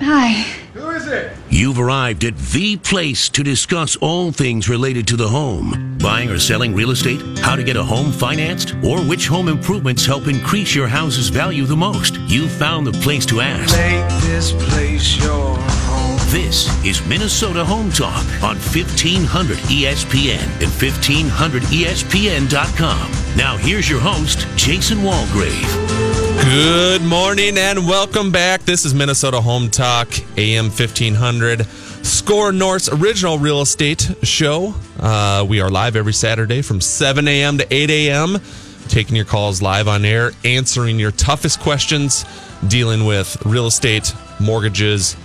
Hi. Who is it? You've arrived at the place to discuss all things related to the home. Buying or selling real estate, how to get a home financed, or which home improvements help increase your house's value the most. You've found the place to ask. Make this place your home. This is Minnesota Home Talk on E 1500 ESPN and E 1500ESPN.com. Now here's your host, Jason Walgrave. Good morning and welcome back. This is Minnesota Home Talk, AM 1500, SKOR North's original real estate show. Uh, we are live every Saturday from 7 a.m. to 8 a.m., taking your calls live on air, answering your toughest questions, dealing with real estate, mortgages,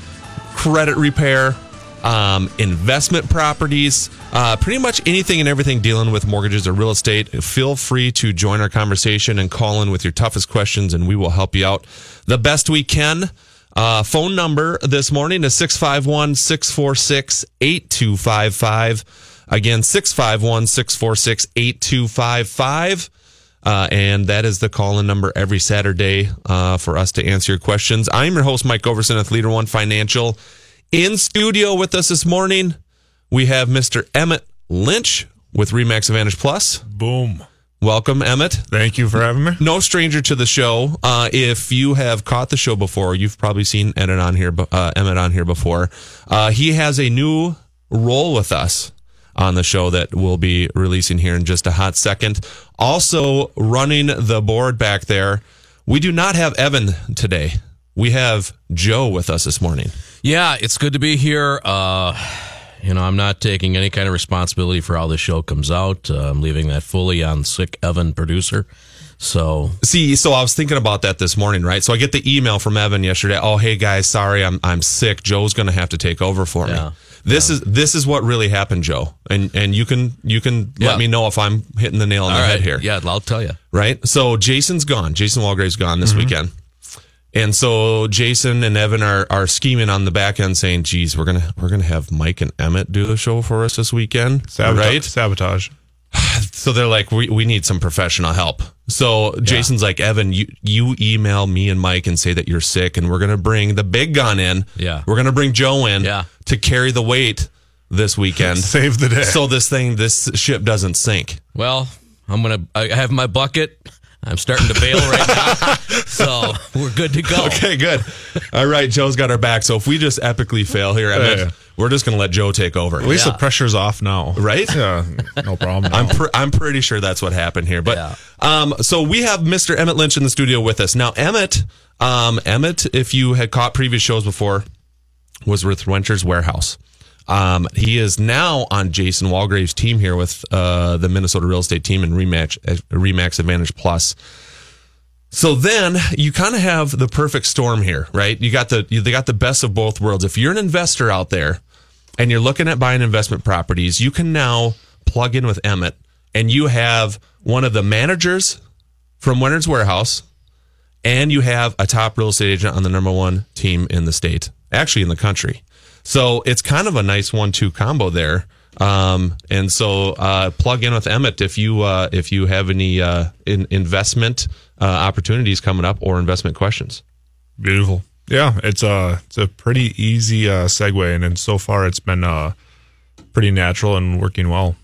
credit repair, um, investment properties, uh, pretty much anything and everything dealing with mortgages or real estate. Feel free to join our conversation and call in with your toughest questions, and we will help you out the best we can. Uh, phone number this morning is 651 646 8255. Again, 651 646 8255. Uh, and that is the call in number every Saturday uh, for us to answer your questions. I'm your host, Mike Overson with Leader One Financial. In studio with us this morning, we have Mr. Emmett Lynch with Remax Advantage Plus. Boom. Welcome, Emmett. Thank you for having me. No stranger to the show. Uh, if you have caught the show before, you've probably seen Emmett on here, uh, Emmett on here before. Uh, he has a new role with us on the show that we'll be releasing here in just a hot second. Also, running the board back there, we do not have Evan today. We have Joe with us this morning. Yeah, it's good to be here. Uh, you know, I'm not taking any kind of responsibility for how this show comes out. Uh, I'm leaving that fully on sick Evan producer. So See, so I was thinking about that this morning, right? So I get the email from Evan yesterday. Oh, hey guys, sorry, I'm I'm sick. Joe's going to have to take over for me. Yeah. This is this is what really happened, Joe. And and you can you can Yeah. let me know if I'm hitting the nail on all the right, head here. yeah, I'll tell you. Right? So Jason's gone. Jason Walgrave's gone Mm-hmm. this weekend. And so Jason and Evan are are scheming on the back end saying, geez, we're gonna we're gonna have Mike and Emmett do the show for us this weekend. Sabotage. Right? Sabotage. So they're like, we, we need some professional help. So Jason's like, Evan, you, you email me and Mike and say that you're sick, and we're going to bring the big gun in. Yeah. We're going to bring Joe in Yeah. to carry the weight this weekend. Save the day. so this thing, this ship doesn't sink. Well, I'm gonna. I have my bucket. I'm starting to bail right now, so we're good to go. Okay, good. All right, Joe's got our back. So if we just epically fail here, Emmett, Yeah. we're just going to let Joe take over. At least Yeah. the pressure's off now. Right? Yeah, no problem. I'm now. pr- I'm pretty sure that's what happened here. But Yeah. um, so we have Mr. Emmett Lynch in the studio with us now. Emmett, um, Emmett, if you had caught previous shows before, was with Wencher's Warehouse. Um, he is now on Jason Walgrave's team here with uh, the Minnesota real estate team and Remax uh, Remax Advantage Plus. So then you kind of have the perfect storm here, right? You got the you, they got the best of both worlds. If you're an investor out there and you're looking at buying investment properties, you can now plug in with Emmett and you have one of the managers from Winter's Warehouse and you have a top real estate agent on the number one team in the state, actually in the country. So it's kind of a nice one-two combo there. Um, and so uh, plug in with Emmett if you uh, if you have any uh, in, investment uh, opportunities coming up or investment questions. Beautiful. Yeah, it's a it's a pretty easy uh, segue, and then so far it's been uh, pretty natural and working well.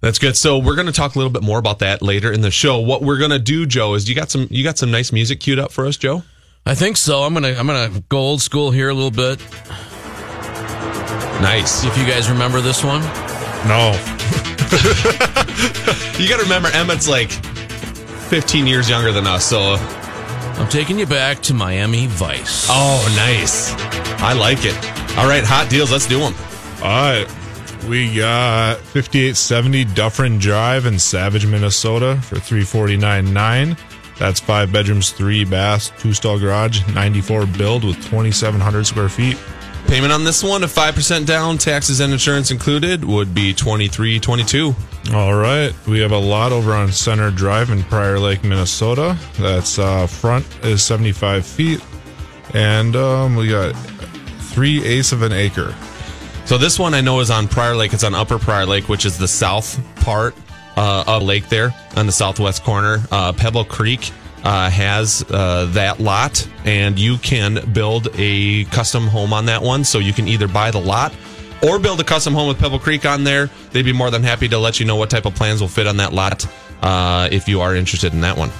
That's good. So we're going to talk a little bit more about that later in the show. What we're going to do, Joe, is you got some you got some nice music queued up for us, Joe. I think so. I'm gonna. I'm gonna go old school here a little bit. Nice. If you guys remember this one. No, You got to remember, Emmett's like 15 years younger than us, so I'm taking you back to Miami Vice. oh, nice. I like it. All right, hot deals. Let's do them. all right. We got 5870 Dufferin Drive in Savage, Minnesota for 349.9. That's five bedrooms, three baths, two stall garage, 94 build with 2,700 square feet. Payment on this one, if 5% down, taxes and insurance included, would be 2322 All right. We have a lot over on Center Drive in Prior Lake, Minnesota. That's uh, front is 75 feet. And um, we got three eighths of an acre. So this one I know is on Prior Lake. It's on Upper Prior Lake, which is the south part uh, of lake there on the southwest corner. Uh, Pebble Creek uh, has uh, that lot, and you can build a custom home on that one. So you can either buy the lot or build a custom home with Pebble Creek on there. They'd be more than happy to let you know what type of plans will fit on that lot uh, if you are interested in that one.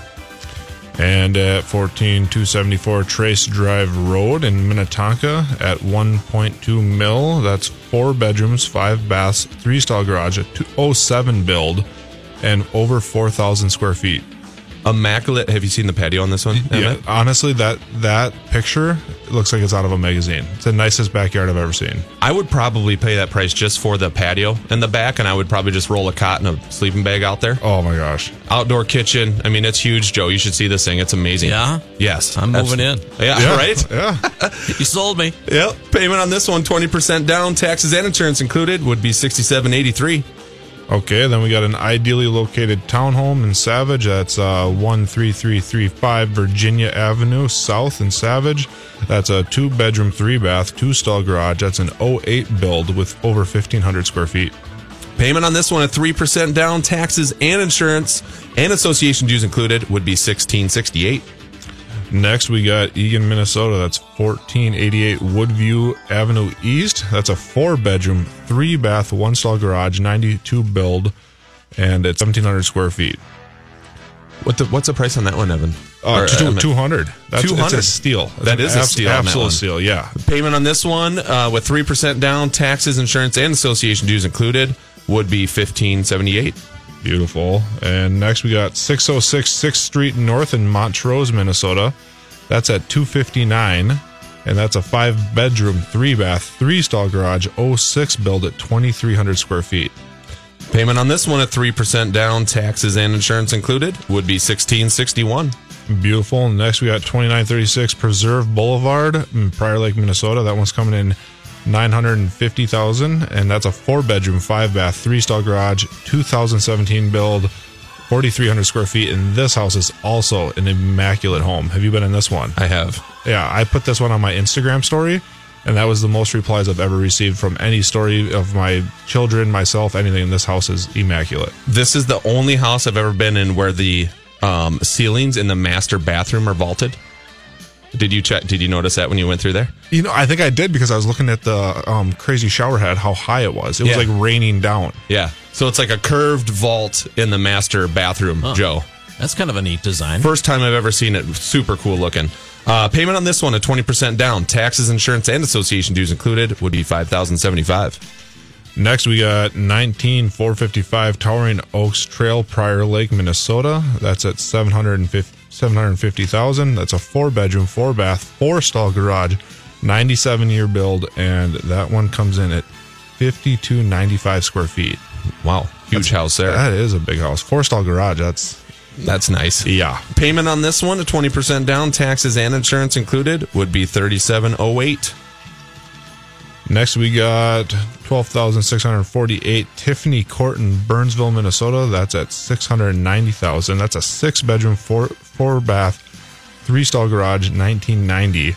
And at 14274 Trace Drive Road in Minnetonka at 1.2 mil. That's four bedrooms, five baths, three stall garage, a 207 build, and over 4,000 square feet. Immaculate. Have you seen the patio on this one? Yeah, Emmett? honestly, that that picture looks like it's out of a magazine. It's the nicest backyard I've ever seen. I would probably pay that price just for the patio in the back, and I would probably just roll a cot and a sleeping bag out there. Oh my gosh! Outdoor kitchen. I mean, it's huge, Joe. You should see this thing. It's amazing. Yeah? Yes. I'm moving in. Yeah, right? Yeah, You sold me. Yep. Payment on this one, 20% down, taxes and insurance included, would be 6783 Okay, then we got an ideally located townhome in Savage. That's uh, 13335 Virginia Avenue South in Savage. That's a two bedroom, three bath, two stall garage. That's an 08 build with over 1,500 square feet. Payment on this one at 3% down, taxes and insurance and association dues included, would be 1668 Next, we got Eagan, Minnesota. That's 1488 Woodview Avenue East. That's a four bedroom, three bath, one stall garage, 92 build, and it's 1,700 square feet. What the, What's the price on that one, Evan? Uh, Or, two- Emmett? 200. That's, 200. It's a steal. That's That is a steal Absolute steal, yeah. Payment on this one uh, with 3% down, taxes, insurance, and association dues included, would be 1578 Beautiful. And next we got 606 6th Street North in Montrose, Minnesota. That's at 259. And that's a five bedroom, three bath, three stall garage, 06 build at 2,300 square feet. Payment on this one at 3% down, taxes and insurance included, would be 1661 Beautiful. Next we got 2936 Preserve Boulevard in Prior Lake, Minnesota. That one's coming in 950,000 and that's a four bedroom, five bath, three stall garage, 2017 build, 4,300 square feet. And this house is also an immaculate home. Have you been in this one? I have. Yeah, I put this one on my Instagram story, and that was the most replies I've ever received from any story of my children, myself, anything. in This house is immaculate. This is the only house I've ever been in where the um, ceilings in the master bathroom are vaulted. Did you check? Did you notice that when you went through there? You know, I think I did because I was looking at the um, crazy shower head, how high it was. It was Yeah. like raining down. Yeah. So it's like a curved vault in the master bathroom, Joe. That's kind of a neat design. First time I've ever seen it. Super cool looking. Uh, payment on this one at 20% down. Taxes, insurance, and association dues included would be 5075 Next, we got 19455 Towering Oaks Trail, Prior Lake, Minnesota. That's at 750 750,000. That's a four bedroom, four bath, four stall garage, 97 year build, and that one comes in at 5295 square feet. Wow. Huge house there. That is a big house. Four stall garage. That's That's nice. yeah. Payment on this one at 20% down. Taxes and insurance included would be 3708 Next, we got 12,648 Tiffany Court in Burnsville, Minnesota. That's at 690,000. That's a six bedroom, four, four bath, three stall garage, 1990.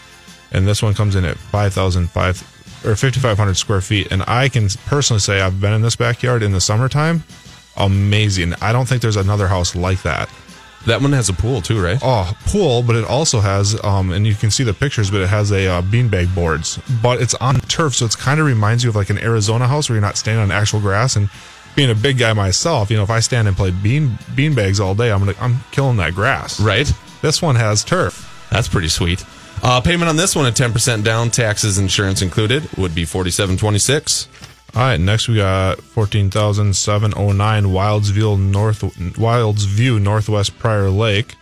And this one comes in at 5,005 or 5,500 square feet. And I can personally say I've been in this backyard in the summertime. Amazing. I don't think there's another house like that. That one has a pool too, right? Oh, pool, but it also has, um, and you can see the pictures, but it has a uh, beanbag boards, but it's on turf, so it's kind of reminds you of like an Arizona house where you're not standing on actual grass. And being a big guy myself, you know, if I stand and play bean beanbags all day, I'm gonna I'm killing that grass. Right. This one has turf. That's pretty sweet. Uh, payment on this one at 10% down. Taxes, insurance included would be 4726 All right, next we got fourteen thousand seven oh nine Wildsville North Wildsview Northwest Prior Lake.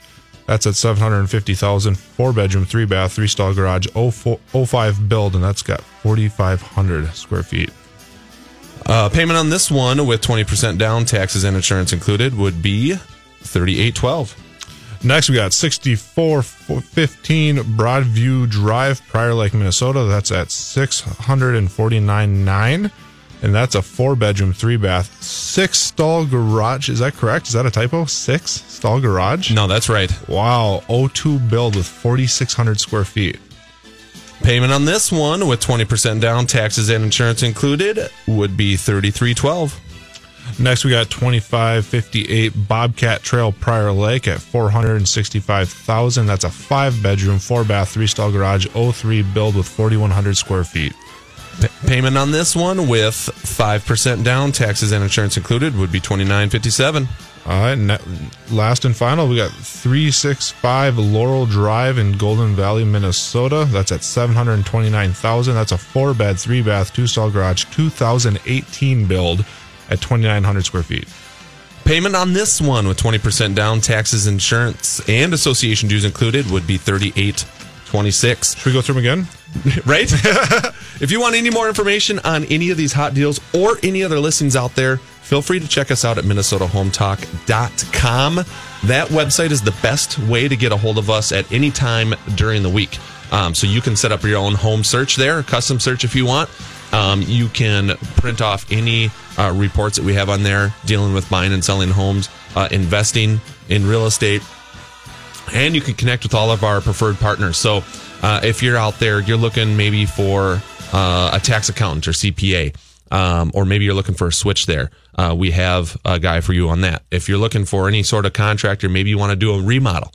That's at seven hundred and fifty thousand. Four bedroom, three bath, three stall garage, 04 05 build, and that's got forty five hundred square feet. Uh, payment on this one with 20% down. Taxes and insurance included would be 3812 Next, we got 6415 Broadview Drive, Prior Lake, Minnesota. That's at 649.9. And that's a four bedroom, three bath, six stall garage. Is that correct? Is that a typo? Six stall garage? No, that's right. Wow. O2 build with 4,600 square feet. Payment on this one with 20% down. Taxes and insurance included would be 3312 Next, we got 2558 Bobcat Trail Prior Lake at 465000 That's a five bedroom, four bath, three stall garage, 03 build with 4,100 square feet. P- payment on this one with 5% down, taxes and insurance included, would be 2957 All right, last and final, we got 365 Laurel Drive in Golden Valley, Minnesota. That's at 729,000. That's a four bed, three bath, two stall garage, 2018 build at 2,900 square feet. Payment on this one with 20% down, taxes, insurance, and association dues included would be 3826 Should we go through them again? right? if you want any more information on any of these hot deals or any other listings out there, feel free to check us out at minnesotahometalk.com. That website is the best way to get a hold of us at any time during the week. Um, so you can set up your own home search there, custom search if you want. Um, you can print off any uh, reports that we have on there dealing with buying and selling homes, uh, investing in real estate, and you can connect with all of our preferred partners. So uh, if you're out there, you're looking maybe for uh, a tax accountant or CPA, um, or maybe you're looking for a switch there. Uh, we have a guy for you on that. If you're looking for any sort of contractor, maybe you want to do a remodel.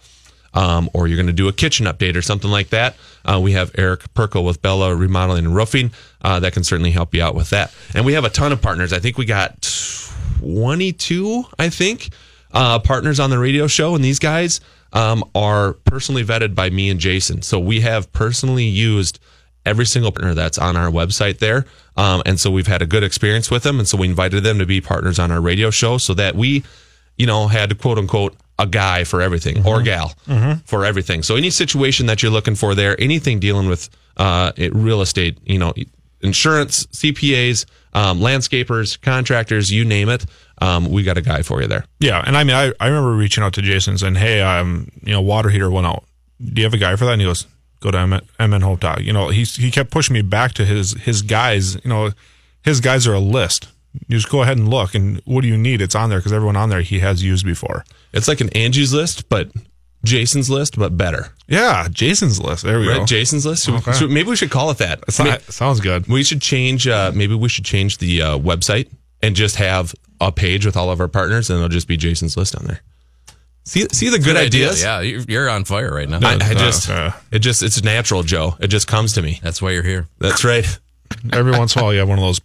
Um, or you're going to do a kitchen update or something like that. Uh, we have Eric Perkel with Bella Remodeling and Roofing uh, that can certainly help you out with that. And we have a ton of partners. I think we got 22, I think, uh, partners on the radio show. And these guys um, are personally vetted by me and Jason. So we have personally used every single partner that's on our website there. Um, and so we've had a good experience with them. And so we invited them to be partners on our radio show so that we, you know, had to quote unquote a guy for everything or gal for everything. So any situation that you're looking for there, anything dealing with uh, real estate, you know, insurance, CPAs, um, landscapers, contractors, you name it, um, we got a guy for you there. Yeah, and I mean, I, I remember reaching out to Jason saying, "Hey, um, you know, water heater went out. Do you have a guy for that?" And he goes, "Go to MN, MN Home Talk." You know, he he kept pushing me back to his his guys. You know, his guys are a list. You just go ahead and look, and what do you need? It's on there because everyone on there he has used before. It's like an Angie's list, but Jason's list, but better. Yeah, Jason's list. There we Right? go. Jason's list. Okay. so maybe we should call it that. So- I mean, sounds good. we should change. Uh, maybe we should change the uh, website and just have a page with all of our partners, and it'll just be Jason's list on there. See, see the good, ideas. Yeah, you- you're on fire right now. I, I just, Uh, it just, it's natural, Joe. It just comes to me. That's why you're here. That's right. Every once in a while, you have one of those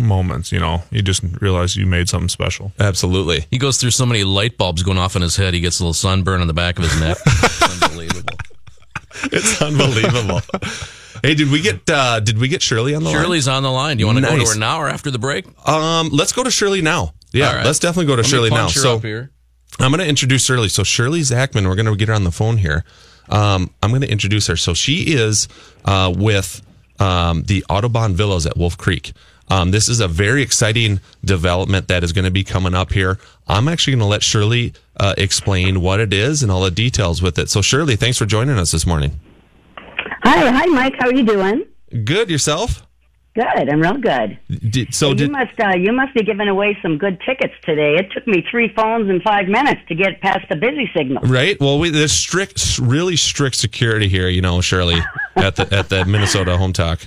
moments. You know, you just realize you made something special. Absolutely. He goes through so many light bulbs going off in his head. He gets a little sunburn on the back of his neck. It's unbelievable. It's unbelievable. hey, did we get, uh, did we get Shirley on the line? Shirley's on the line. Do you want to go to her now or after the break? Um, let's go to Shirley now. Yeah, right. let's definitely go to Let Shirley now. So. I'm going to introduce Shirley. So Shirley Zachman, we're going to get her on the phone here. Um, I'm going to introduce her. So she is uh, with um, the Autobahn Villas at Wolf Creek. Um, this is a very exciting development that is going to be coming up here. I'm actually going to let Shirley uh, explain what it is and all the details with it. So Shirley, thanks for joining us this morning. Hi, hi, Mike. How are you doing? Good yourself. Good. I'm real good. Did, so you did must uh, you must be giving away some good tickets today. It took me three phones in five minutes to get past the busy signal. right? Well, we, there's strict, really strict security here. You know, Shirley at the at the Minnesota Home Talk.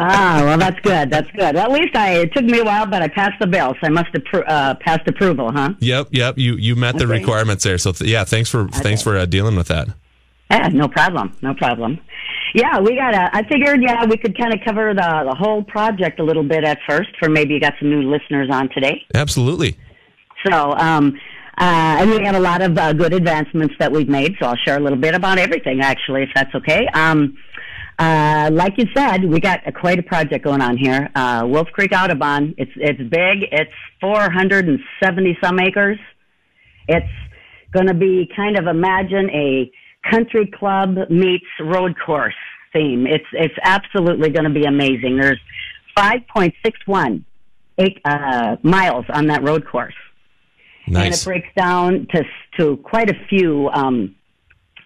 Ah, well, that's good. That's good. At least I. It took me a while, but I passed the bill, so I must have appro- uh, passed approval, huh? Yep, yep. You you met the Okay. requirements there. So th- yeah, thanks for thanks for uh, dealing with that. Yeah, no problem. No problem. Yeah, we got. to I figured, yeah, we could kind of cover the the whole project a little bit at first, for maybe you got some new listeners on today. Absolutely. So, um, uh, and we have a lot of uh, good advancements that we've made. So I'll share a little bit about everything, actually, if that's okay. Um, uh, like you said, we got a, quite a project going on here. Uh, Wolf Creek Autobahn. It's it's big. It's 470 some acres. It's going to be kind of imagine a country club meets road course theme. It's it's absolutely going to be amazing. There's 5.61 eight, uh, miles on that road course and it breaks down to to quite a few um,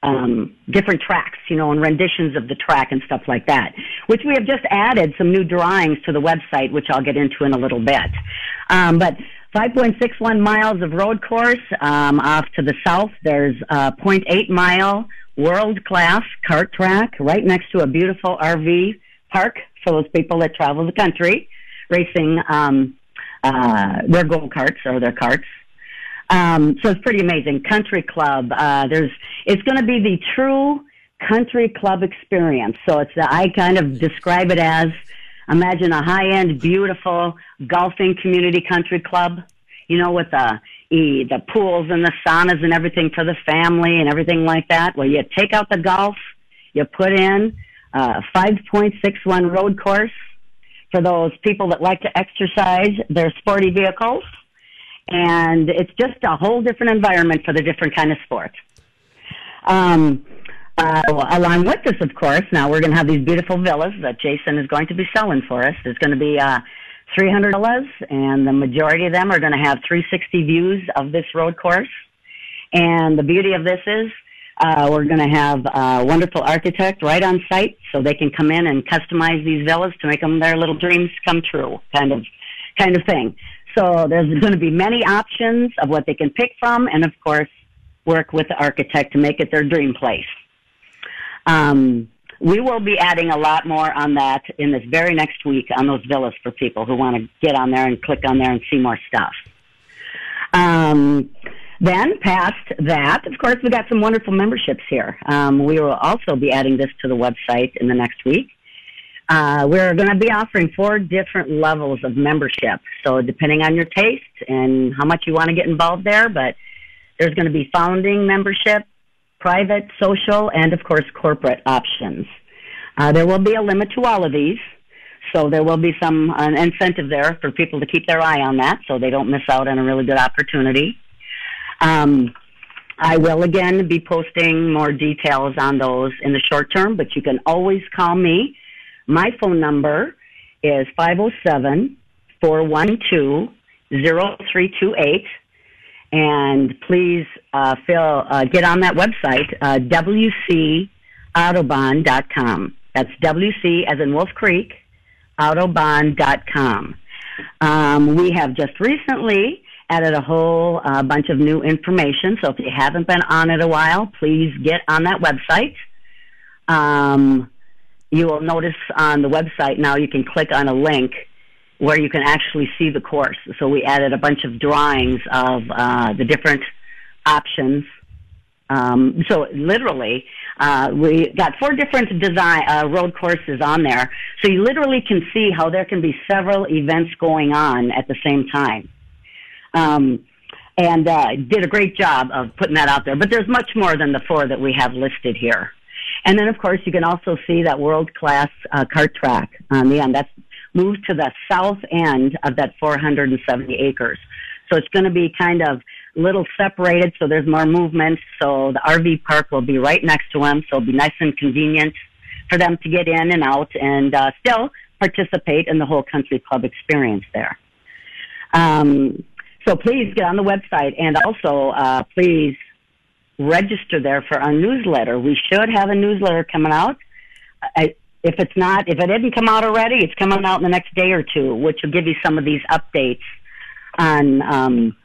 um, different tracks, you know, and renditions of the track and stuff like that. Which we have just added some new drawings to the website, which I'll get into in a little bit. Um, but 5.61 miles of road course um, off to the south. There's a 0.8 mile world class kart track right next to a beautiful RV park for those people that travel the country, racing. Um, uh, their go karts or their carts. Um, so it's pretty amazing. Country club. Uh, there's it's going to be the true country club experience. So it's I kind of describe it as imagine a high end, beautiful golfing community country club. You know, with the the pools and the saunas and everything for the family and everything like that. Where you take out the golf, you put in a 5.61 road course for those people that like to exercise their sporty vehicles. And it's just a whole different environment for the different kind of sports. Um, uh, along with this, of course, now we're going to have these beautiful villas that Jason is going to be selling for us. There's going to be uh, 300 villas, and the majority of them are going to have 360 views of this road course. And the beauty of this is uh, we're going to have a wonderful architect right on site, so they can come in and customize these villas to make them their little dreams come true, kind of, kind of thing. So there's going to be many options of what they can pick from, and of course, work with the architect to make it their dream place. Um, we will be adding a lot more on that in this very next week on those villas for people who want to get on there and click on there and see more stuff. Um, then, past that, of course, we've got some wonderful memberships here. Um, we will also be adding this to the website in the next week. Uh, we're going to be offering four different levels of membership. So, depending on your taste and how much you want to get involved there, but there's going to be founding membership, private, social, and of course, corporate options. Uh, there will be a limit to all of these. So there will be some incentive there for people to keep their eye on that so they don't miss out on a really good opportunity. Um, I will again be posting more details on those in the short term, but you can always call me. My phone number is 507 412 0328. And please uh, fill, uh, get on that website, uh, WCAutobahn.com. That's WC as in Wolf Creek, Autobahn.com. Um, we have just recently added a whole uh, bunch of new information. So if you haven't been on it a while, please get on that website. Um, you will notice on the website now you can click on a link where you can actually see the course. So we added a bunch of drawings of uh, the different options. Um, so literally, uh, we got four different design uh, road courses on there. So you literally can see how there can be several events going on at the same time um, and uh, did a great job of putting that out there. But there's much more than the four that we have listed here. And then, of course, you can also see that world class uh, cart track on the end. That's moved to the south end of that 470 acres. So it's going to be kind of little separated, so there's more movement. So the RV park will be right next to them, so it'll be nice and convenient for them to get in and out and uh, still participate in the whole country club experience there. Um, so please get on the website and also uh, please register there for our newsletter. We should have a newsletter coming out. I, if it's not, if it didn't come out already, it's coming out in the next day or two, which will give you some of these updates on um,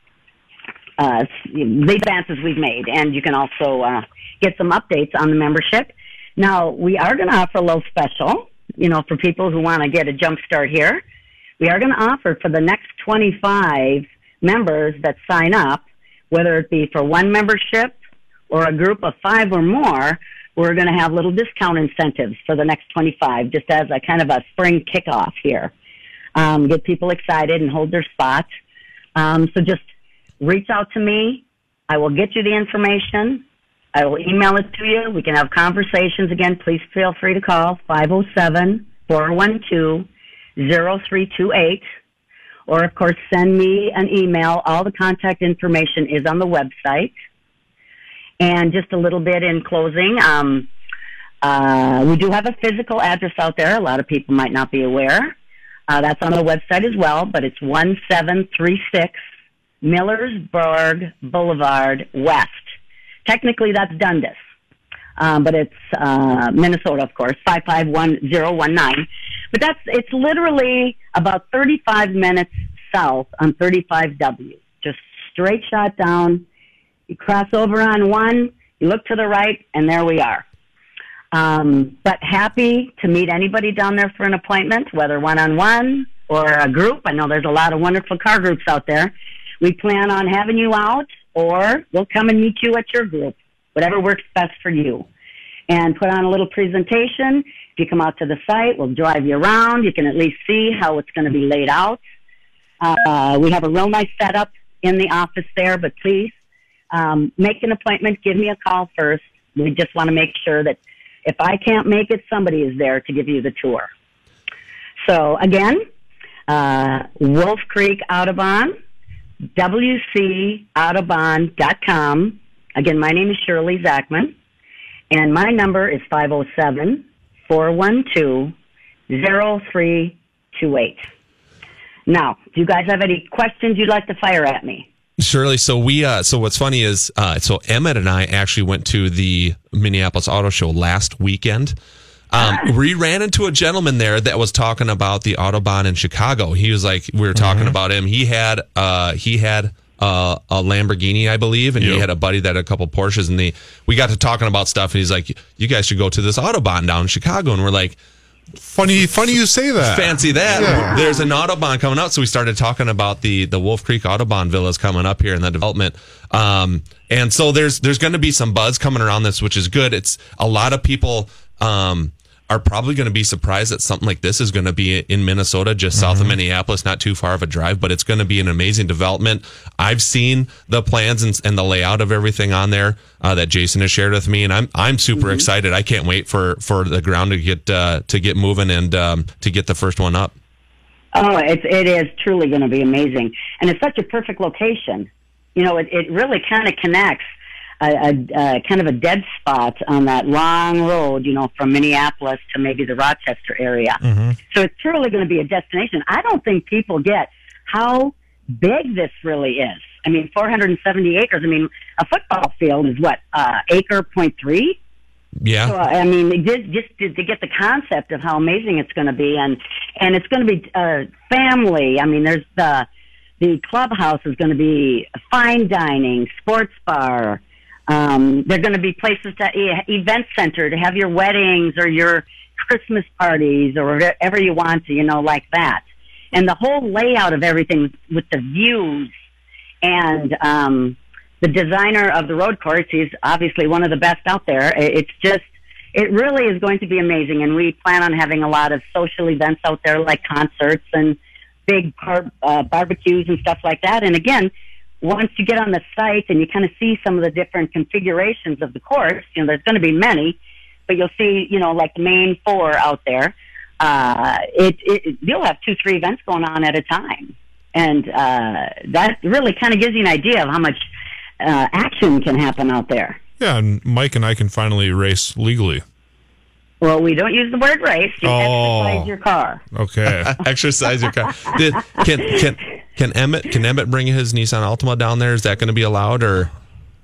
uh, the advances we've made. And you can also uh, get some updates on the membership. Now, we are going to offer a little special, you know, for people who want to get a jump start here. We are going to offer for the next 25 members that sign up, whether it be for one membership or a group of five or more, we're going to have little discount incentives for the next 25, just as a kind of a spring kickoff here. Um, get people excited and hold their spot. Um, so just reach out to me. I will get you the information. I will email it to you. We can have conversations. Again, please feel free to call 507 412 0328 or of course send me an email. All the contact information is on the website. And just a little bit in closing, um, uh, we do have a physical address out there. A lot of people might not be aware. Uh, that's on the website as well, but it's 1736 Millersburg Boulevard West. Technically, that's Dundas, um, but it's uh, Minnesota, of course, 551019. But that's, it's literally about 35 minutes south on 35W. Just straight shot down. You cross over on one, you look to the right, and there we are. Um, but happy to meet anybody down there for an appointment, whether one on one or a group, I know there's a lot of wonderful car groups out there. We plan on having you out, or we'll come and meet you at your group, whatever works best for you. And put on a little presentation. If you come out to the site, we'll drive you around. You can at least see how it's going to be laid out. Uh, we have a real nice setup in the office there, but please um, make an appointment. Give me a call first. We just want to make sure that if I can't make it, somebody is there to give you the tour. So again, uh, Wolf Creek Autobahn, WCAutobahn.com. Again, my name is Shirley Zachman, and my number is 507 412 0328. Now, do you guys have any questions you'd like to fire at me? Shirley, so we uh so what's funny is uh so Emmett and I actually went to the Minneapolis Auto Show last weekend. Um, we ran into a gentleman there that was talking about the Autobahn in Chicago. He was like, we were talking about him. He had, uh, he had uh, a Lamborghini, I believe, and he had a buddy that had a couple Porsches, and they we got to talking about stuff, and he's like, you guys should go to this Autobahn down in Chicago, and we're like, Funny, funny you say that. fancy that. Yeah. There's an Autobahn coming out. So we started talking about the the Wolf Creek Autobahn villas coming up here in the development. Um, and so there's there's going to be some buzz coming around this, which is good. It's a lot of people um, are probably going to be surprised that something like this is going to be in Minnesota, just south of Minneapolis, not too far of a drive, but it's going to be an amazing development. I've seen the plans and, and the layout of everything on there uh, that Jason has shared with me, and I'm I'm super excited. I can't wait for for the ground to get uh, to get moving and um, to get the first one up. Oh, it's it is truly going to be amazing, and it's such a perfect location. You know, it it really kind of connects a, a, kind of a dead spot on that long road. You know, from Minneapolis to maybe the Rochester area. So it's truly going to be a destination. I don't think people get how big this really is. I mean, 470 acres. I mean, a football field is what uh, acre point three. Yeah. So, I mean, did, just to, to get the concept of how amazing it's going to be, and and it's going to be uh, family. I mean, there's the the clubhouse is going to be fine dining, sports bar. Um, they're going to be places to event center to have your weddings or your Christmas parties or whatever you want to, you know, like that. And the whole layout of everything with the views and um, the designer of the road course he's obviously one of the best out there. It's just it really is going to be amazing. And we plan on having a lot of social events out there like concerts and big bar- uh, barbecues and stuff like that. And again once you get on the site and you kind of see some of the different configurations of the course you know there's going to be many but you'll see you know like the main four out there uh, it, it you'll have two three events going on at a time and uh, that really kind of gives you an idea of how much uh, action can happen out there. Yeah, and Mike and I can finally race legally. Well, we don't use the word race. You Oh. exercise your car. Okay. Exercise your car. Did, can can can Emmett can Emmett bring his Nissan Altima down there? Is that going to be allowed or?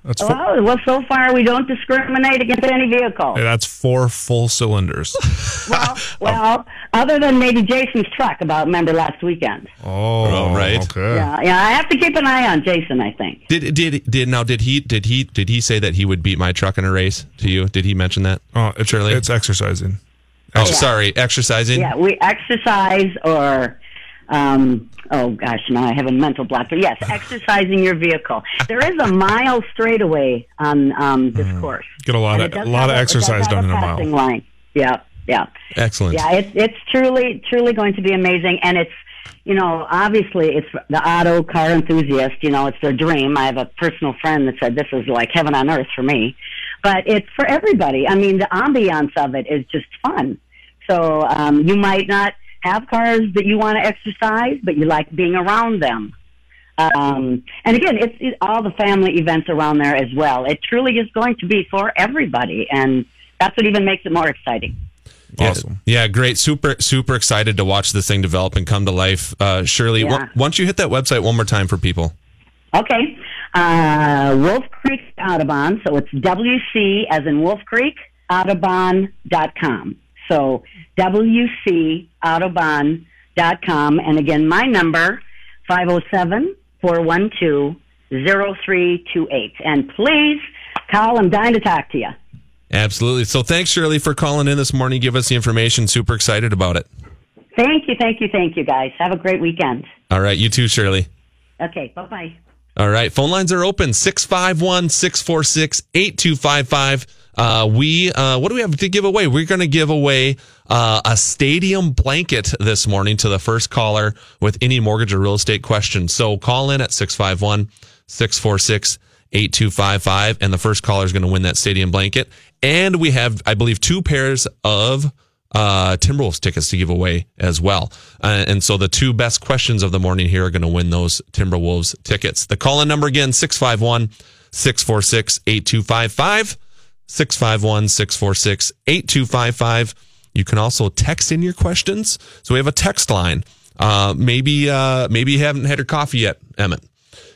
That's four, Well, well, so far we don't discriminate against any vehicle. hey, that's four full cylinders. Well, well, other than maybe Jason's truck. About remember last weekend. Oh, right. Okay. Yeah, yeah. I have to keep an eye on Jason. I think. Did did did now did he did he did he say that he would beat my truck in a race to you? Did he mention that? Oh, it's Shirley? It's exercising. Oh, sorry, exercising. Yeah, we exercise or. Um, oh gosh, now I have a mental block. But yes, exercising your vehicle. There is a mile straightaway on um, this course. Get a lot And of a lot of exercise done in a mile. Line. Yeah, yeah, Excellent. yeah. It's it's truly truly going to be amazing, and it's you know obviously it's the auto car enthusiast. You know, it's their dream. I have a personal friend that said this is like heaven on earth for me, but it's for everybody. I mean, the ambiance of it is just fun. So um, you might not have cars that you want to exercise, but you like being around them. Um, and again, it's it, all the family events around there as well. It truly is going to be for everybody, and that's what even makes it more exciting. Awesome. Yeah, great. Super super excited to watch this thing develop and come to life. Uh, Shirley, Yeah. why don't you hit that website one more time for people? Okay, uh, Wolf Creek Autobahn. So it's WC as in Wolf Creek Autobahn.com. So WC Autobahn.com. And again, my number 507 412 0328. And please call. I'm dying to talk to you. Absolutely. So thanks, Shirley, for calling in this morning. Give us the information. Super excited about it. Thank you, thank you, thank you, guys. Have a great weekend. All right, you too, Shirley. Okay, bye bye. All right, phone lines are open 651 646 8255. Uh, we, uh, what do we have to give away? We're going to give away uh, a stadium blanket this morning to the first caller with any mortgage or real estate question. So call in at 651 646 8255, and the first caller is going to win that stadium blanket. And we have, I believe, two pairs of uh, Timberwolves tickets to give away as well. Uh, and so the two best questions of the morning here are going to win those Timberwolves tickets. The call in number again, 651 646 8255. 651 646 8255. You can also text in your questions. So we have a text line. Uh, maybe, uh, maybe you haven't had your coffee yet, Emmett.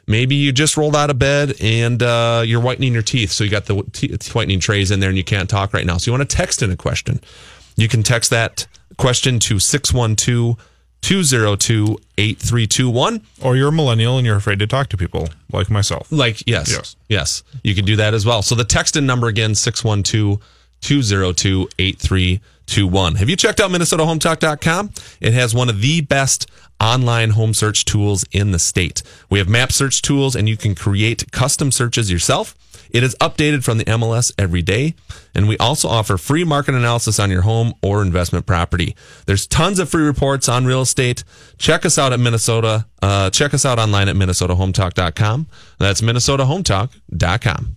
Maybe you just rolled out of bed and uh, you're whitening your teeth. So you got the te- whitening trays in there and you can't talk right now. So you want to text in a question. You can text that question to 612 202 8321. Or you're a millennial and you're afraid to talk to people like myself. Like, yes. Yes. Yes. You can do that as well. So the text in number again, 612 202 8321. Have you checked out MinnesotaHometalk.com? It has one of the best online home search tools in the state. We have map search tools and you can create custom searches yourself. It is updated from the MLS every day. And we also offer free market analysis on your home or investment property. There's tons of free reports on real estate. Check us out at Minnesota. Uh, check us out online at MinnesotaHometalk.com. That's MinnesotaHometalk.com.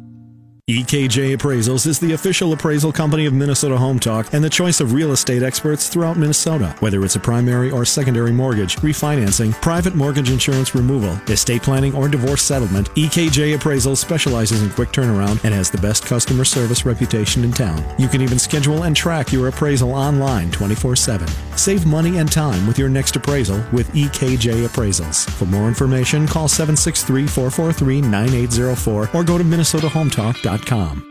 EKJ Appraisals is the official appraisal company of Minnesota Home Talk and the choice of real estate experts throughout Minnesota. Whether it's a primary or secondary mortgage, refinancing, private mortgage insurance removal, estate planning, or divorce settlement, EKJ Appraisals specializes in quick turnaround and has the best customer service reputation in town. You can even schedule and track your appraisal online 24 7. Save money and time with your next appraisal with EKJ Appraisals. For more information, call 763 443 9804 or go to MinnesotaHometalk.com.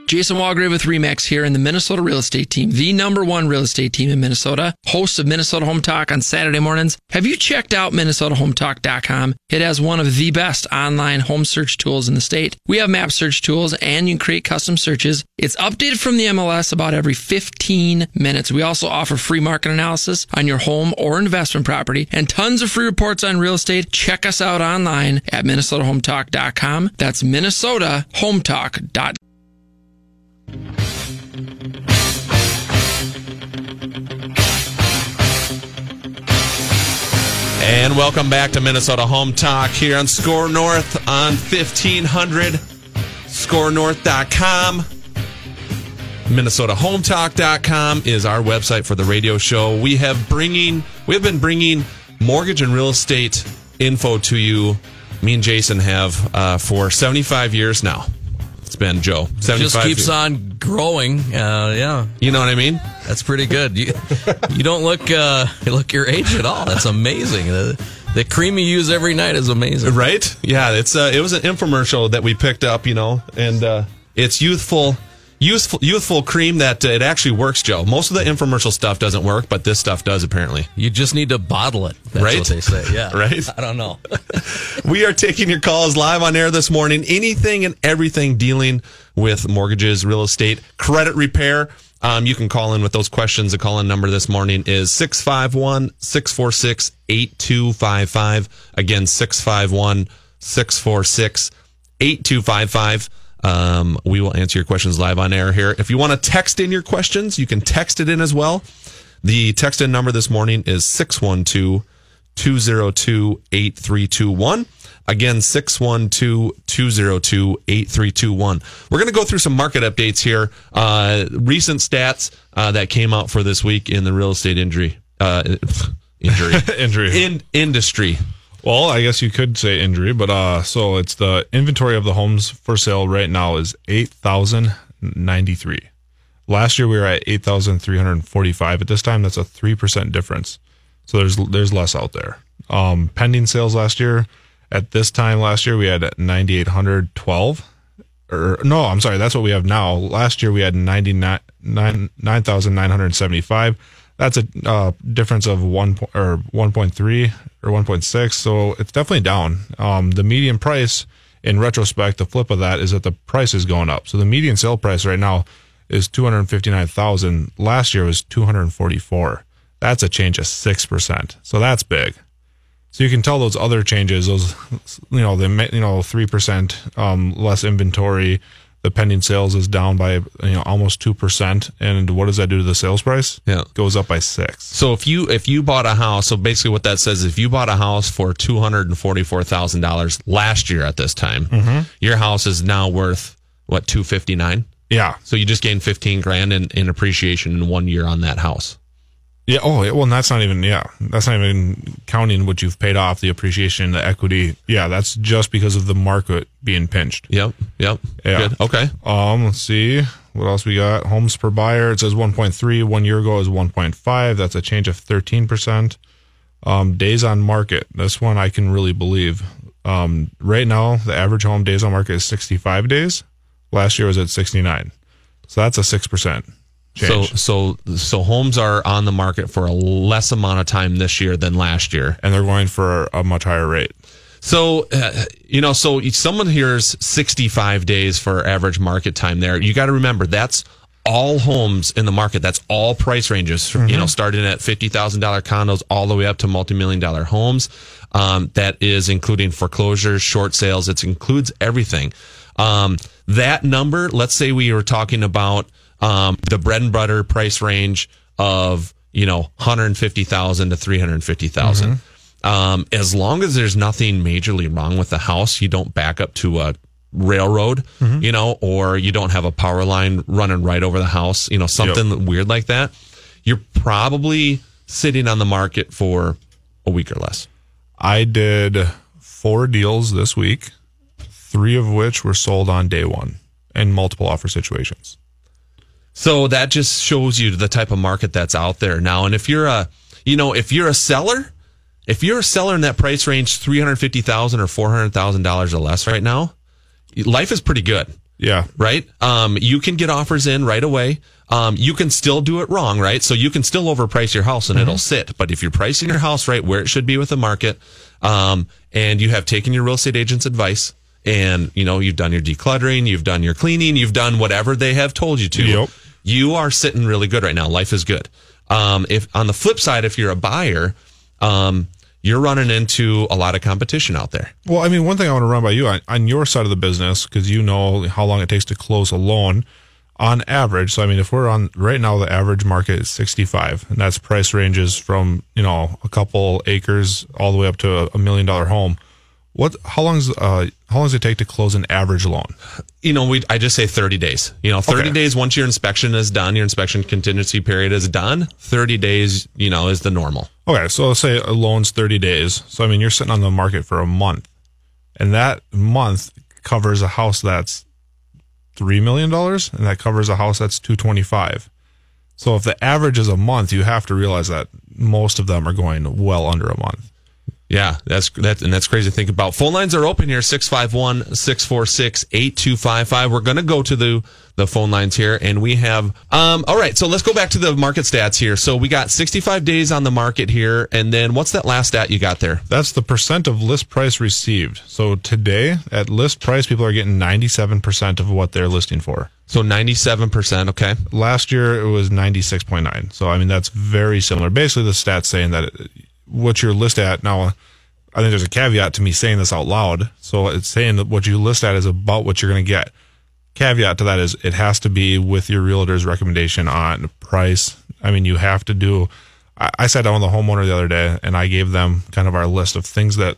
Jason Walgrave with Remax here in the Minnesota real estate team, the number one real estate team in Minnesota, hosts of Minnesota Home Talk on Saturday mornings. Have you checked out MinnesotaHometalk.com? It has one of the best online home search tools in the state. We have map search tools and you can create custom searches. It's updated from the MLS about every 15 minutes. We also offer free market analysis on your home or investment property and tons of free reports on real estate. Check us out online at MinnesotaHometalk.com. That's MinnesotaHometalk.com. And welcome back to Minnesota Home Talk here on SKOR North on 1500, skornorth.com. MinnesotaHometalk.com is our website for the radio show. We have bringing we have been bringing mortgage and real estate info to you. Me and Jason have uh, for 75 years now. It's been Joe. 75 Just keeps years. on growing. Uh, yeah, You know what I mean? that's pretty good. You, you don't look uh, you look your age at all. That's amazing. The, the cream you use every night is amazing. Right? Yeah, it's uh, it was an infomercial that we picked up, you know, and uh, it's youthful, youthful, youthful cream that uh, it actually works, Joe. Most of the infomercial stuff doesn't work, but this stuff does apparently. You just need to bottle it. That's Right? what they say. Yeah. Right? I don't know. we are taking your calls live on air this morning. Anything and everything dealing with mortgages, real estate, credit repair. Um, you can call in with those questions. The call in number this morning is 651 646 8255. Again, 651 646 8255. Um, we will answer your questions live on air here. If you want to text in your questions, you can text it in as well. The text in number this morning is 612 202 8321. Again, 612 202 8321. We're going to go through some market updates here. Uh, recent stats uh, that came out for this week in the real estate injury. Uh, injury. Injury. In industry. Well, I guess you could say injury, but uh, so it's the inventory of the homes for sale right now is 8,093. Last year we were at 8,345. At this time, that's a 3% difference. So there's there's less out there. Um, pending sales last year, at this time last year, we had 9,812. Or, no, I'm sorry, that's what we have now. Last year we had 9,975. 9, that's a uh, difference of one or one point three or one point six. So it's definitely down. Um, the median price, in retrospect, the flip of that is that the price is going up. So the median sale price right now is two hundred fifty nine thousand. Last year was two hundred forty four. That's a change of six percent. So that's big. So you can tell those other changes, those you know, the you know three percent um, less inventory, the pending sales is down by you know almost two percent, and what does that do to the sales price? Yeah. goes up by six. So if you if you bought a house, so basically what that says, if you bought a house for two hundred and forty four thousand dollars last year at this time, Mm-hmm. your house is now worth what two fifty nine. Yeah, So you just gained fifteen grand in, in appreciation in one year on that house. Yeah. Oh, well, and that's not even, yeah, that's not even counting what you've paid off, the appreciation, the equity. Yeah, that's just because of the market being pinched. Yep. Yep. Yeah. Good. Okay. Um, let's see what else we got. Homes per buyer, it says 1.3. One year ago is 1.5. That's a change of 13%. Um, days on market. This one I can really believe. Um, right now, the average home days on market is 65 days. Last year was at 69. So that's a 6%. So so so homes are on the market for a less amount of time this year than last year, and they're going for a much higher rate. So uh, you know, so someone hears sixty five days for average market time. There, you got to remember that's all homes in the market. That's all price ranges. Mm-hmm. You know, starting at fifty thousand dollar condos all the way up to multi million dollar homes. Um, that is including foreclosures, short sales. It includes everything. Um, that number, let's say we were talking about um, the bread and butter price range of, you know, 150,000 to 350,000 um, as long as there's nothing majorly wrong with the house, you don't back up to a railroad, you know, or you don't have a power line running right over the house, you know, something weird like that. You're probably sitting on the market for a week or less. I did four deals this week, three of which were sold on day one in multiple offer situations. So that just shows you the type of market that's out there now. And if you're a, you know, if you're a seller, if you're a seller in that price range, three hundred fifty thousand or four hundred thousand dollars or less right now, life is pretty good. Yeah. right? Um, you can get offers in right away. Um, you can still do it wrong, right? So you can still overprice your house and it'll sit. But if you're pricing your house right where it should be with the market, um, and you have taken your real estate agent's advice and, you know, you've done your decluttering, you've done your cleaning, you've done whatever they have told you to, Yep. you are sitting really good right now. Life is good. Um, if on the flip side, if you're a buyer, um, you're running into a lot of competition out there. Well, I mean, one thing I want to run by you on, on your side of the business, because you know how long it takes to close a loan on average. So, I mean, if we're on right now, the average market is 65, and that's price ranges from, you know, a couple acres all the way up to a, a million dollar home. What, how long's, uh, how long does it take to close an average loan? you know, we I just say 30 days. You know, 30 Okay. days once your inspection is done, your inspection contingency period is done. 30 days, you know, is the normal. Okay, so let's say a loan's 30 days. So, I mean, you're sitting on the market for a month, and that month covers a house that's $3 million, and that covers a house that's 225 So, if the average is a month, you have to realize that most of them are going well under a month. Yeah, that's that and that's crazy to think about. Phone lines are open here 651-646-8255. We're going to go to the the phone lines here and we have um all right, so let's go back to the market stats here. So we got 65 days on the market here and then what's that last stat you got there? That's the percent of list price received. So, today at list price, people are getting 97% of what they're listing for. So 97%, okay. Last year it was 96.9. So I mean that's very similar. Basically the stats saying that it, what you're listed at now I think there's a caveat to me saying this out loud. So it's saying that what you list at is about what you're going to get. Caveat to that is it has to be with your realtor's recommendation on price. I mean, you have to do. I, I sat down with a homeowner the other day and I gave them kind of our list of things that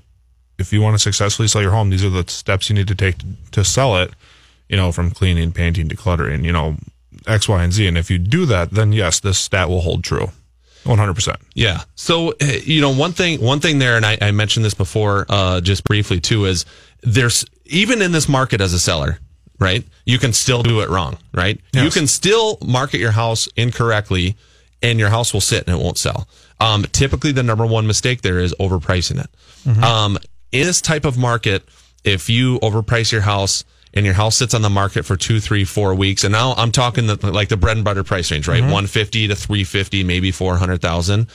if you want to successfully sell your home, these are the steps you need to take to, to sell it. You know, from cleaning, painting, decluttering. You know, X, Y, and Z. And if you do that, then yes, this stat will hold true. 100%. Yeah. So uh, you know, one thing, one thing there, and I, I mentioned this before, uh, just briefly too, is there's even in this market as a seller, right? You can still do it wrong, right? You can still market your house incorrectly, and your house will sit and it won't sell. Um, typically, the number one mistake there is overpricing it. Um, in this type of market, if you overprice your house and your house sits on the market for two, three, four weeks, and now I'm talking the, like the bread and butter price range, right? 150 to 350, maybe 400,000.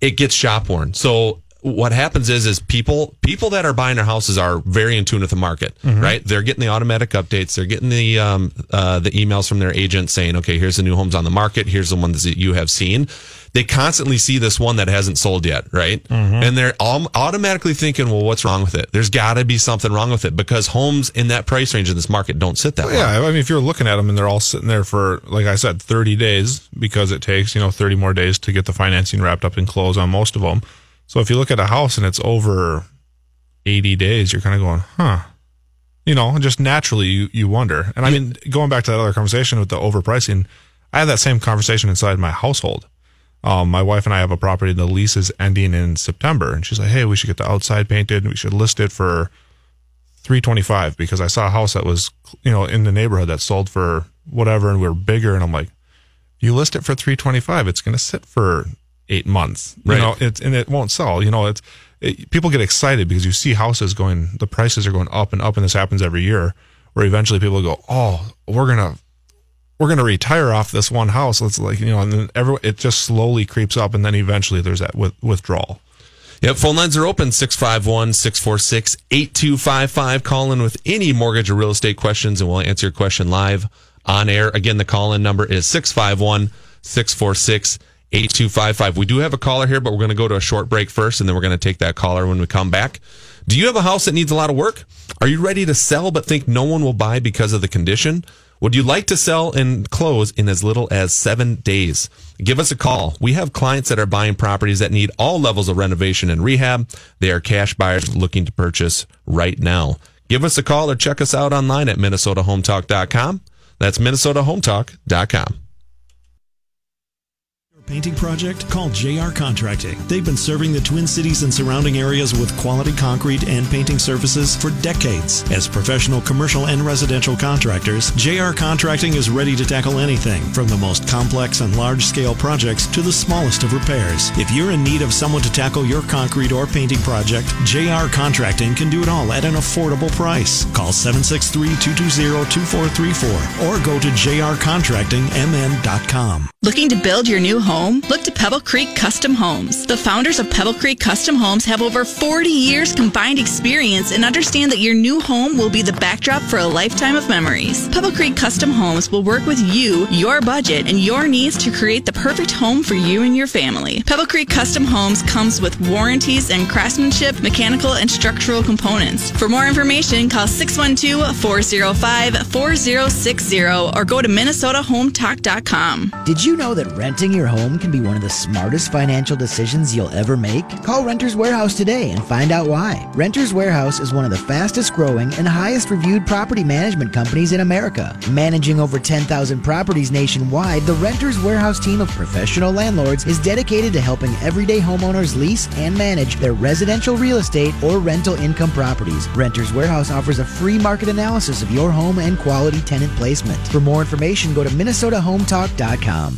It gets shop worn. So what happens is, is people, people that are buying their houses are very in tune with the market, right? They're getting the automatic updates. They're getting the, um, uh, the emails from their agent saying, okay, here's the new homes on the market. Here's the ones that you have seen. They constantly see this one that hasn't sold yet, right? Mm-hmm. And they're all automatically thinking, well, what's wrong with it? There's got to be something wrong with it because homes in that price range in this market don't sit that long. Yeah, I mean, if you're looking at them and they're all sitting there for, like I said, 30 days because it takes, you know, 30 more days to get the financing wrapped up and close on most of them. So if you look at a house and it's over 80 days, you're kind of going, huh. You know, just naturally you, you wonder. And I mean, going back to that other conversation with the overpricing, I had that same conversation inside my household. Um, my wife and I have a property, and the lease is ending in September. And she's like, hey, we should get the outside painted. We should list it for 325 because I saw a house that was, you know, in the neighborhood that sold for whatever and we are bigger. And I'm like, you list it for 325, it's going to sit for eight months, you know, it's, and it won't sell. You know, it's, it, people get excited because you see houses going, the prices are going up and up. And this happens every year where eventually people go, oh, we're going to, we're going to retire off this one house. Let's like, you know, and then every, it just slowly creeps up. And then eventually there's that with, withdrawal. Yep, phone lines are open 651 646 8255. Call in with any mortgage or real estate questions and we'll answer your question live on air. Again, the call in number is 651 646 8255. We do have a caller here, but we're going to go to a short break first and then we're going to take that caller when we come back. Do you have a house that needs a lot of work? Are you ready to sell but think no one will buy because of the condition? Would you like to sell and close in as little as seven days? Give us a call. We have clients that are buying properties that need all levels of renovation and rehab. They are cash buyers looking to purchase right now. Give us a call or check us out online at minnesotahometalk.com. That's minnesotahometalk.com. painting project? Call JR Contracting. They've been serving the Twin Cities and surrounding areas with quality concrete and painting services for decades. As professional commercial and residential contractors, JR Contracting is ready to tackle anything from the most complex and large scale projects to the smallest of repairs. If you're in need of someone to tackle your concrete or painting project, JR Contracting can do it all at an affordable price. Call 763 220 2434 or go to jrcontractingmn.com. Looking to build your new home? Look to Pebble Creek Custom Homes. The founders of Pebble Creek Custom Homes have over 40 years combined experience and understand that your new home will be the backdrop for a lifetime of memories. Pebble Creek Custom Homes will work with you, your budget, and your needs to create the perfect home for you and your family. Pebble Creek Custom Homes comes with warranties and craftsmanship, mechanical, and structural components. For more information, call 612 405 4060 or go to MinnesotaHometalk.com. Did you know that renting your home can be one of the smartest financial decisions you'll ever make? Call Renters Warehouse today and find out why. Renters Warehouse is one of the fastest growing and highest reviewed property management companies in America. Managing over 10,000 properties nationwide, the Renters Warehouse team of professional landlords is dedicated to helping everyday homeowners lease and manage their residential real estate or rental income properties. Renters Warehouse offers a free market analysis of your home and quality tenant placement. For more information, go to minnesotahometalk.com.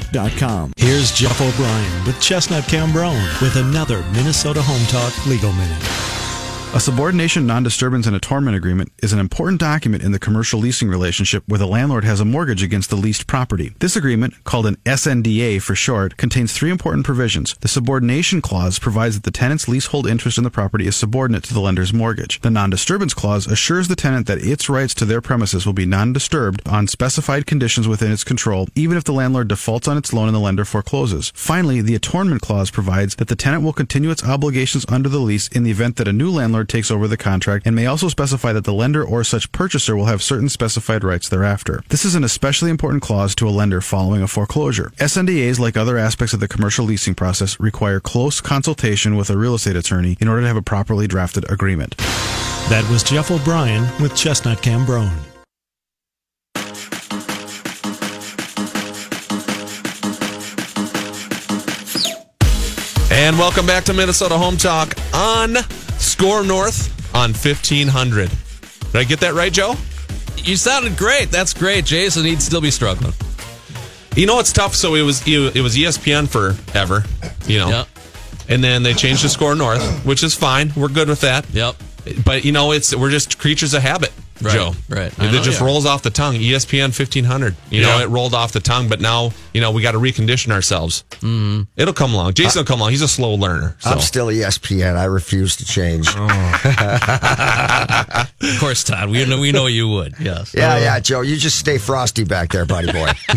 minnesotahometalk.com. Here's Jeff O'Brien with Chestnut Cambronne with another Minnesota Home Talk Legal Minute. A subordination, non-disturbance, and attornment agreement is an important document in the commercial leasing relationship where the landlord has a mortgage against the leased property. This agreement, called an SNDA for short, contains three important provisions. The subordination clause provides that the tenant's leasehold interest in the property is subordinate to the lender's mortgage. The non-disturbance clause assures the tenant that its rights to their premises will be non-disturbed on specified conditions within its control, even if the landlord defaults on its loan and the lender forecloses. Finally, the attornment clause provides that the tenant will continue its obligations under the lease in the event that a new landlord takes over the contract and may also specify that the lender or such purchaser will have certain specified rights thereafter. This is an especially important clause to a lender following a foreclosure. SNDAs, like other aspects of the commercial leasing process, require close consultation with a real estate attorney in order to have a properly drafted agreement. That was Jeff O'Brien with Chestnut Cambronne. And welcome back to Minnesota Home Talk on SKOR North on 1500. Did I get that right, Joe? You sounded great. That's great. Jason, he'd still be struggling. You know it's tough? So it was it was ESPN forever, you know, Yep. and then they changed to SKOR North, which is fine. We're good with that. Yep. But you know, it's we're just creatures of habit, Right, Joe. right. I It know just you are. rolls off the tongue. ESPN fifteen hundred. You know, it rolled off the tongue, but now you know we got to recondition ourselves. Mm-hmm. It'll come along. Jason will come along. He's a slow learner. So. I'm still ESPN. I refuse to change. Of course, Todd. We know we know you would. Yes. Yeah, yeah, Joe. You just stay frosty back there, buddy boy.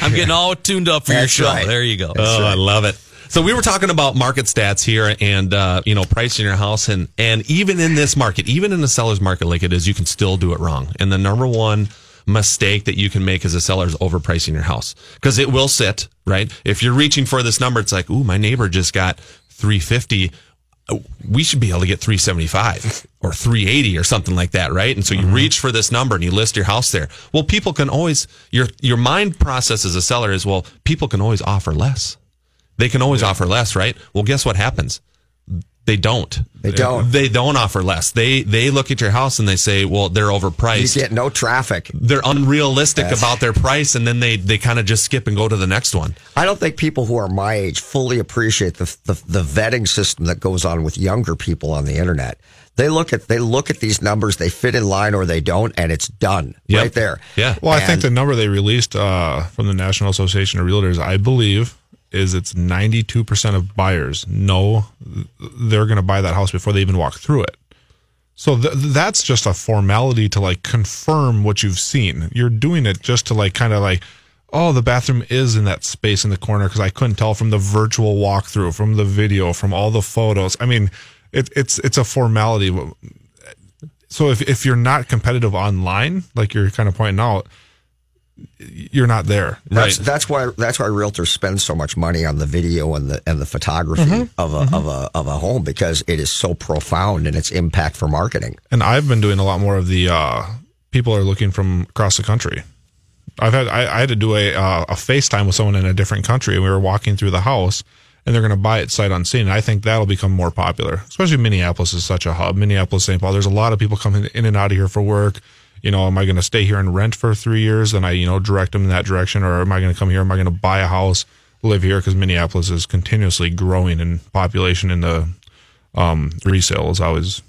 I'm getting all tuned up for your show. right. There you go. Oh, I love it. So we were talking about market stats here and uh, you know pricing your house and and even in this market, even in the seller's market like it is, you can still do it wrong. And the number one mistake that you can make as a seller is overpricing your house because it will sit right. If you're reaching for this number, it's like, ooh, my neighbor just got 350. We should be able to get 375 or 380 or something like that, right? And so you reach for this number and you list your house there. Well, people can always your your mind process as a seller is well, people can always offer less They can always offer less, right? Well, guess what happens? They don't. They don't. They don't offer less. They they look at your house and they say, "Well, they're overpriced." You get no traffic. They're unrealistic Yes. about their price, and then they they kind of just skip and go to the next one. I don't think people who are my age fully appreciate the, the the vetting system that goes on with younger people on the internet. They look at they look at these numbers, they fit in line or they don't, and it's done Yep. right there. Yeah. Well, I think the number they released uh, from the National Association of Realtors, I believe, is it's 92% of buyers know they're going to buy that house before they even walk through it. So th- that's just a formality to like confirm what you've seen. You're doing it just to like kind of like, oh, the bathroom is in that space in the corner because I couldn't tell from the virtual walkthrough, from the video, from all the photos. I mean, it, it's it's a formality. So if if you're not competitive online, like you're kind of pointing out, you're not there. That's that's why that's why realtors spend so much money on the video and the and the photography Mhm. of a of a of a home because it is so profound in its impact for marketing. And I've been doing a lot more of the uh, people are looking from across the country. I've had I, I had to do a uh, a FaceTime with someone in a different country, and we were walking through the house, and they're going to buy it sight unseen. And I think that'll become more popular, especially Minneapolis is such a hub. Minneapolis, St. Paul. There's a lot of people coming in and out of here for work. You know, am I going to stay here and rent for three years? And I, you know, direct them in that direction, or am I going to come here? Am I going to buy a house, live here? Because Minneapolis is continuously growing in population, and the um, resale is always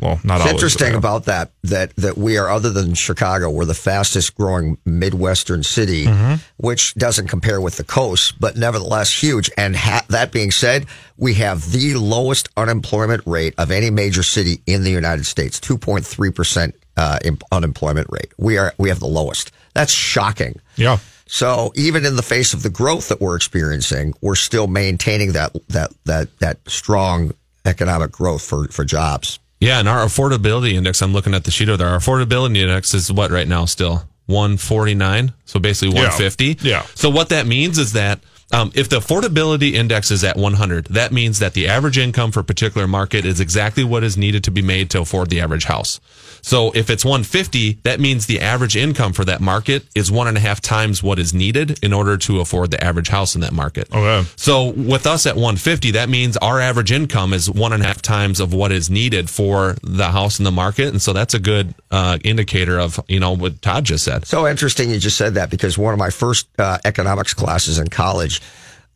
well, not It's always. interesting about that that that we are other than Chicago, we're the fastest growing midwestern city, Mm-hmm. which doesn't compare with the coast, but nevertheless huge. And ha- that being said, we have the lowest unemployment rate of any major city in the United States, two point three percent uh, unemployment rate. We are we have the lowest. That's shocking. Yeah. So even in the face of the growth that we're experiencing, we're still maintaining that that that that strong economic growth for for jobs. Yeah, and our affordability index, I'm looking at the sheet over there. Our affordability index is what right now still? 149. So basically Yeah. 150. Yeah. So what that means is that um, if the affordability index is at 100, that means that the average income for a particular market is exactly what is needed to be made to afford the average house. So if it's 150, that means the average income for that market is one and a half times what is needed in order to afford the average house in that market. Okay. So with us at 150, that means our average income is one and a half times of what is needed for the house in the market, and so that's a good uh, indicator of you know what Todd just said. So interesting you just said that because one of my first uh, economics classes in college,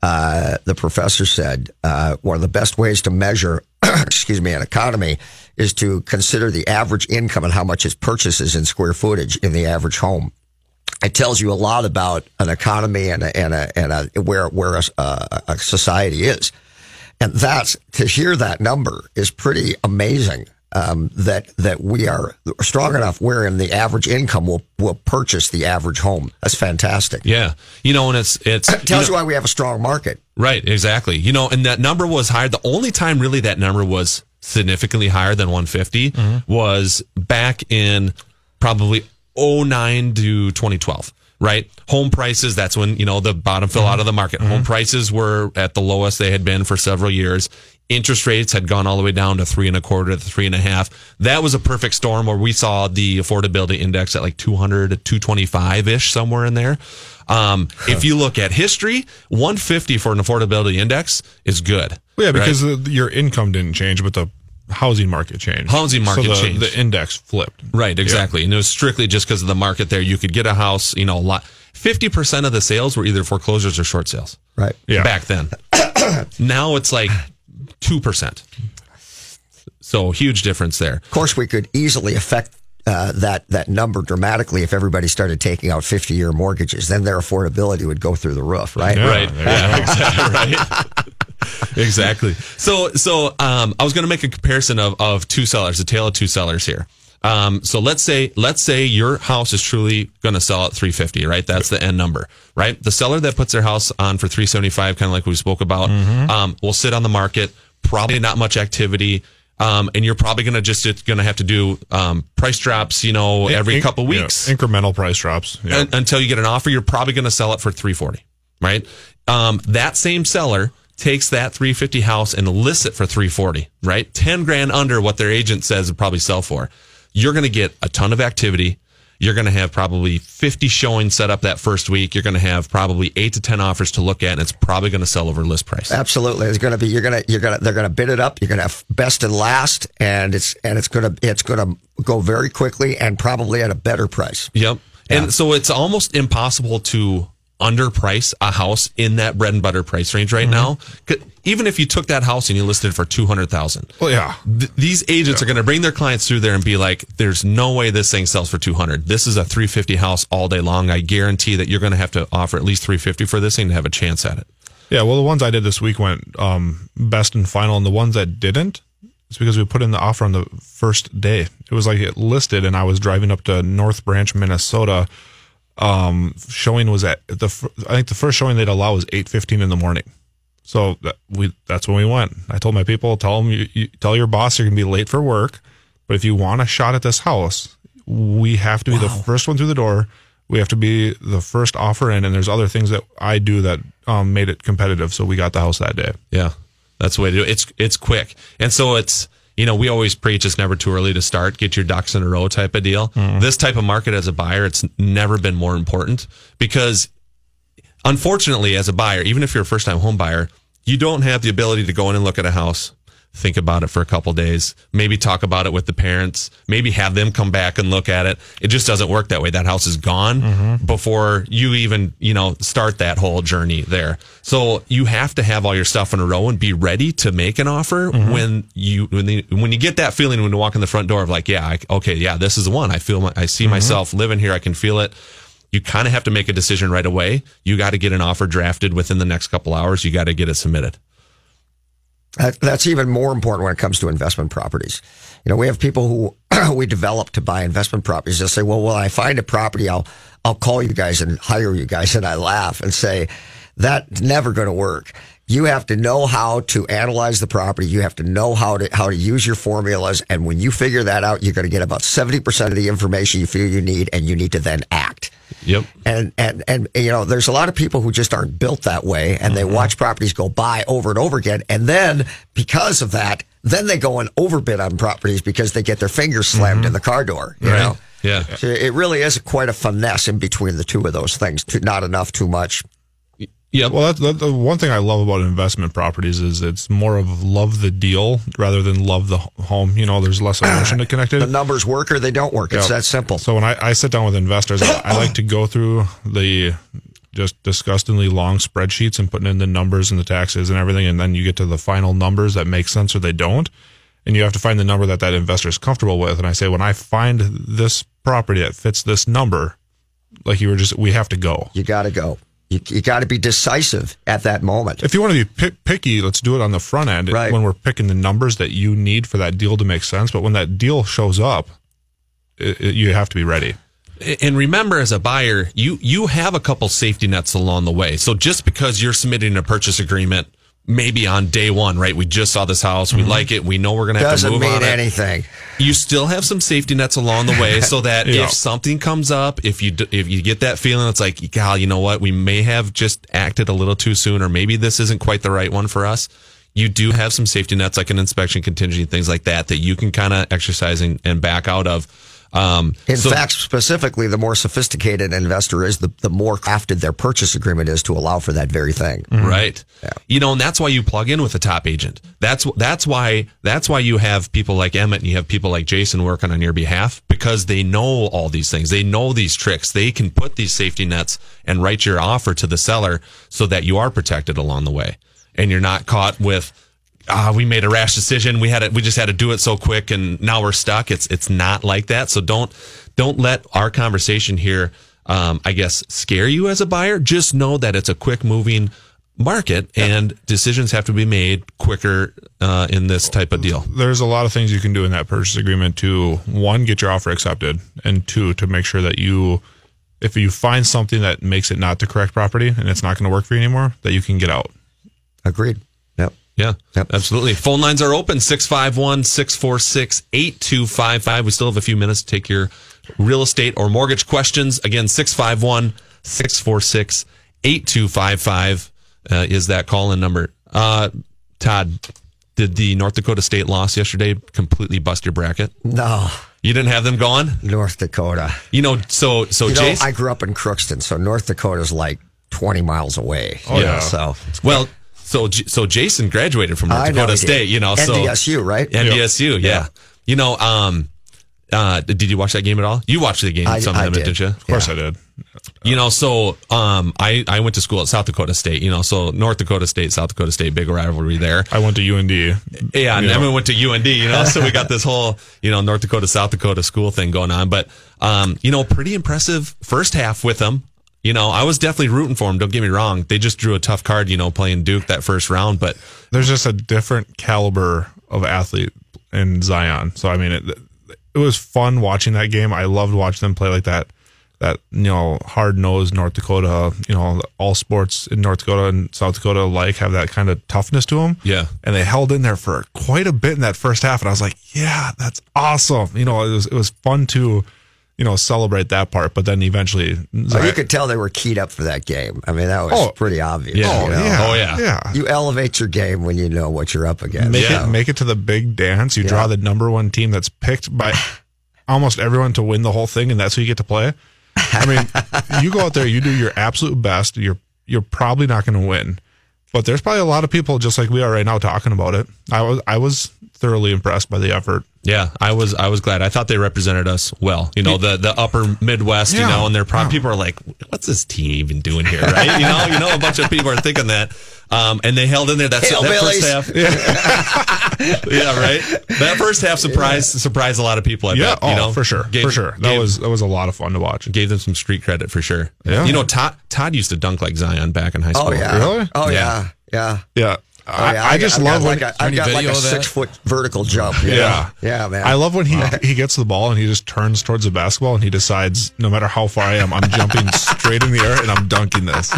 uh, the professor said uh, one of the best ways to measure, excuse me, an economy is to consider the average income and how much it purchases in square footage in the average home. It tells you a lot about an economy and a, and a, and a, where where a, a, society is, and that's to hear that number is pretty amazing. Um, that that we are strong enough wherein the average income will will purchase the average home. That's fantastic. Yeah, you know, and it's it's tells you you why we have a strong market. Right, exactly. You know, and that number was higher. The only time really that number was significantly higher than 150 mm-hmm. was back in probably 09 to 2012. Right, home prices. That's when you know the bottom fell mm-hmm. out of the market. Home mm-hmm. prices were at the lowest they had been for several years. Interest rates had gone all the way down to three and a quarter to three and a half. That was a perfect storm where we saw the affordability index at like 200 to 225 ish, somewhere in there. Um, if you look at history, 150 for an affordability index is good. Well, yeah, because right? the, your income didn't change, but the housing market changed. Housing market so the, changed. The index flipped. Right, exactly. And it was strictly just because of the market there. You could get a house, you know, a lot. 50% of the sales were either foreclosures or short sales. Right. Yeah. Back then. now it's like 2%. So huge difference there. Of course, we could easily affect uh, that that number dramatically if everybody started taking out fifty year mortgages. Then their affordability would go through the roof, right? Right. Yeah, exactly. Right. Exactly. So, so um, I was going to make a comparison of, of two sellers, a tale of two sellers here. Um, so let's say let's say your house is truly going to sell at 350, right? That's the end number, right? The seller that puts their house on for 375, kind of like we spoke about, um, will sit on the market. Probably not much activity. Um, and you're probably going to just it's going to have to do um, price drops, you know, every In- couple yeah, weeks incremental price drops. Yeah. un- until you get an offer, you're probably going to sell it for 340, right? Um, that same seller takes that 350 house and lists it for 340, right? 10 grand under what their agent says it probably sell for. You're going to get a ton of activity. you're going to have probably 50 showings set up that first week. You're going to have probably eight to 10 offers to look at, and it's probably going to sell over list price. Absolutely, it's going to be. You're going to. You're going to. They're going to bid it up. You're going to have best and last, and it's and it's going to. It's going to go very quickly and probably at a better price. Yep. And so it's almost impossible to underprice a house in that bread and butter price range right now. Even if you took that house and you listed it for 200,000. Well, yeah. Th- these agents are going to bring their clients through there and be like, there's no way this thing sells for 200. This is a 350 house all day long. I guarantee that you're going to have to offer at least 350 for this thing to have a chance at it. Yeah, well, the ones I did this week went um, best and final, and the ones that didn't, it's because we put in the offer on the first day. It was like it listed, and I was driving up to North Branch, Minnesota. Um, showing was at the I think the first showing they'd allow was eight fifteen in the morning. So that we that's when we went. I told my people, tell them, you, you, tell your boss you're gonna be late for work, but if you want a shot at this house, we have to be the first one through the door. We have to be the first offer in, and there's other things that I do that um, made it competitive. So we got the house that day. Yeah, that's the way to do it. It's it's quick, and so it's you know we always preach it's never too early to start. Get your ducks in a row type of deal. Mm. This type of market as a buyer, it's never been more important because unfortunately, as a buyer, even if you're a first time home buyer, you don't have the ability to go in and look at a house. Think about it for a couple days. Maybe talk about it with the parents. Maybe have them come back and look at it. It just doesn't work that way. That house is gone mm-hmm. before you even, you know, start that whole journey there. So you have to have all your stuff in a row and be ready to make an offer mm-hmm. when you when, the, when you get that feeling when you walk in the front door of like, yeah, I, okay, yeah, this is the one. I feel my, I see mm-hmm. myself living here. I can feel it. You kind of have to make a decision right away. You got to get an offer drafted within the next couple hours. You got to get it submitted. That, that's even more important when it comes to investment properties. You know, we have people who we develop to buy investment properties. They'll say, "Well, when I find a property, I'll I'll call you guys and hire you guys." And I laugh and say, "That's never going to work." You have to know how to analyze the property. You have to know how to how to use your formulas. And when you figure that out, you're going to get about seventy percent of the information you feel you need, and you need to then act. Yep. And, and, and, you know, there's a lot of people who just aren't built that way and they uh-huh. watch properties go by over and over again. And then because of that, then they go and overbid on properties because they get their fingers slammed mm-hmm. in the car door, you Right. know? Yeah. So it really is quite a finesse in between the two of those things. Too, not enough, too much. Yeah. Well, that's, that, the one thing I love about investment properties is it's more of love the deal rather than love the home. You know, there's less emotion to connect it. The numbers work or they don't work. It's Yeah. that simple. So when I, I sit down with investors, I, I like to go through the just disgustingly long spreadsheets and putting in the numbers and the taxes and everything, and then you get to the final numbers that make sense or they don't, and you have to find the number that that investor is comfortable with. And I say, when I find this property that fits this number, like you were just, we have to go. You got to go. You, you got to be decisive at that moment. If you want to be pick, picky, let's do it on the front end Right. when we're picking the numbers that you need for that deal to make sense. But when that deal shows up, it, it- you have to be ready. And remember, as a buyer, you you have a couple safety nets along the way. So just because you're submitting a purchase agreement, maybe on day one, right? We just saw this house, we mm-hmm. like it, we know we're going to have Doesn't to move mean on it. anything. You still have some safety nets along the way, so that Yeah. if something comes up, if you if you get that feeling, it's like, gal, you know what? We may have just acted a little too soon, or maybe this isn't quite the right one for us. You do have some safety nets, like an inspection contingency, things like that, that you can kind of exercise and, and back out of. Um, In so- fact, specifically, the more sophisticated an investor is, the, the more crafted their purchase agreement is to allow for that very thing. Right. You know, and that's why you plug in with a top agent. That's that's why that's why you have people like Emmett and you have people like Jason working on your behalf because they know all these things. They know these tricks. They can put these safety nets and write your offer to the seller so that you are protected along the way and you're not caught with ah, we made a rash decision. We had it. We just had to do it so quick, and now we're stuck. It's it's not like that. So don't don't let our conversation here, um, I guess, scare you as a buyer. Just know that it's a quick moving market, and decisions have to be made quicker uh, in this type of deal. there's a lot of things you can do in that purchase agreement to one get your offer accepted and two to make sure that you if you find something that makes it not the correct property and it's not going to work for you anymore that you can get out Agreed. Yep. Yeah, absolutely. Phone lines are open 651 646 8255. We still have a few minutes to take your real estate or mortgage questions. Again, 651 646 8255 uh, is that call in number. Uh, Todd, did the North Dakota state loss yesterday completely bust your bracket? No, You didn't have them going? North Dakota. You know, so so you know, Jason. I grew up in Crookston, so North Dakota's like 20 miles away. Oh, you know, yeah. So well, so so Jason graduated from North I Dakota. State. You know, so NDSU, right? NDSU, yeah. You know, um, uh, did you watch that game at all? You watched the game, I- some I of it, did. did you? Of course I did. You know, so um, I I went to school at South Dakota State. You know, so North Dakota State, South Dakota State, big rivalry there. I went to UND. Yeah, and Yeah. Emma went to UND, you know, so we got this whole, you know, North Dakota, South Dakota school thing going on. But, um, you know, pretty impressive first half with them. You know, I was definitely rooting for them. Don't get me wrong. They just drew a tough card, you know, playing Duke that first round. But There's just a different caliber of athlete in Zion. So I mean, it it was fun watching that game. I loved watching them play like that. That you know, hard nosed North Dakota. You know, all sports in North Dakota and South Dakota alike have that kind of toughness to them. Yeah. and they held in there for quite a bit in that first half, and I was like, yeah, that's awesome. You know, it was it was fun to you know celebrate that part. But then eventually, Oh, you could tell they were keyed up for that game. I mean, that was Oh. pretty obvious. Yeah. you Oh, know? yeah. Oh, yeah. Yeah. You elevate your game when you know what you're up against. make So- it make it to the big dance. You draw the number one team that's picked by almost everyone to win the whole thing, and that's who you get to play. I mean, you go out there, you do your absolute best. You're you're probably not going to win, but there's probably a lot of people just like we are right now talking about it. I was I was thoroughly impressed by the effort. Yeah, I was, I was glad. I thought they represented us well, you know, the, the upper Midwest, you know, and they're probably, people are like, what's this team even doing here? Right. You know, you know, a bunch of people are thinking that. Um, and they held in there. That's that first half. yeah, right. That first half surprised surprised a lot of people. I yeah, bet, oh, you know, for sure, Gave- for sure. That gave- was that was a lot of fun to watch. gave them some street credit for sure. Yeah. You know, Todd Todd used to dunk like Zion back in high school. Oh yeah. Really? Oh yeah. Yeah. Yeah, Oh, I, yeah. I just I've love when like a, I've got like a six foot vertical jump. Yeah. know? Yeah, man. I love when he he gets the ball and he just turns towards the basketball and he decides no matter how far I am, I'm jumping straight in the air and I'm dunking this.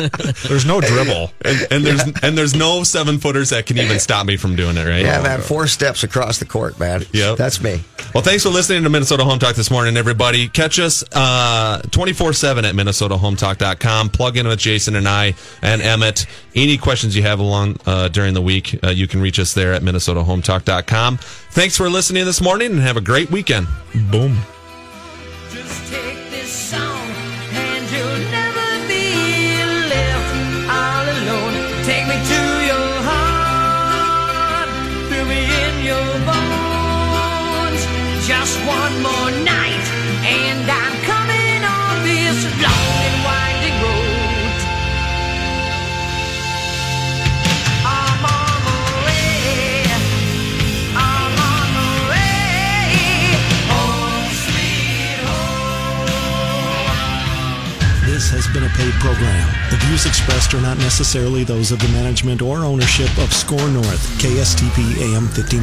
There's no dribble. And, and there's and there's no seven footers that can even stop me from doing it, right? Yeah, man. Four steps across the court, man. Yep. That's me. Well, thanks for listening to Minnesota Home Talk this morning, everybody. Catch us uh, 24-7 at minnesotahometalk.com. Plug in with Jason and I and Emmett. Any questions you have along uh, during the week, uh, you can reach us there at minnesotahometalk.com. Thanks for listening this morning and have a great weekend. Boom. Been a paid program. The views expressed are not necessarily those of the management or ownership of SKOR North, KSTP AM 15.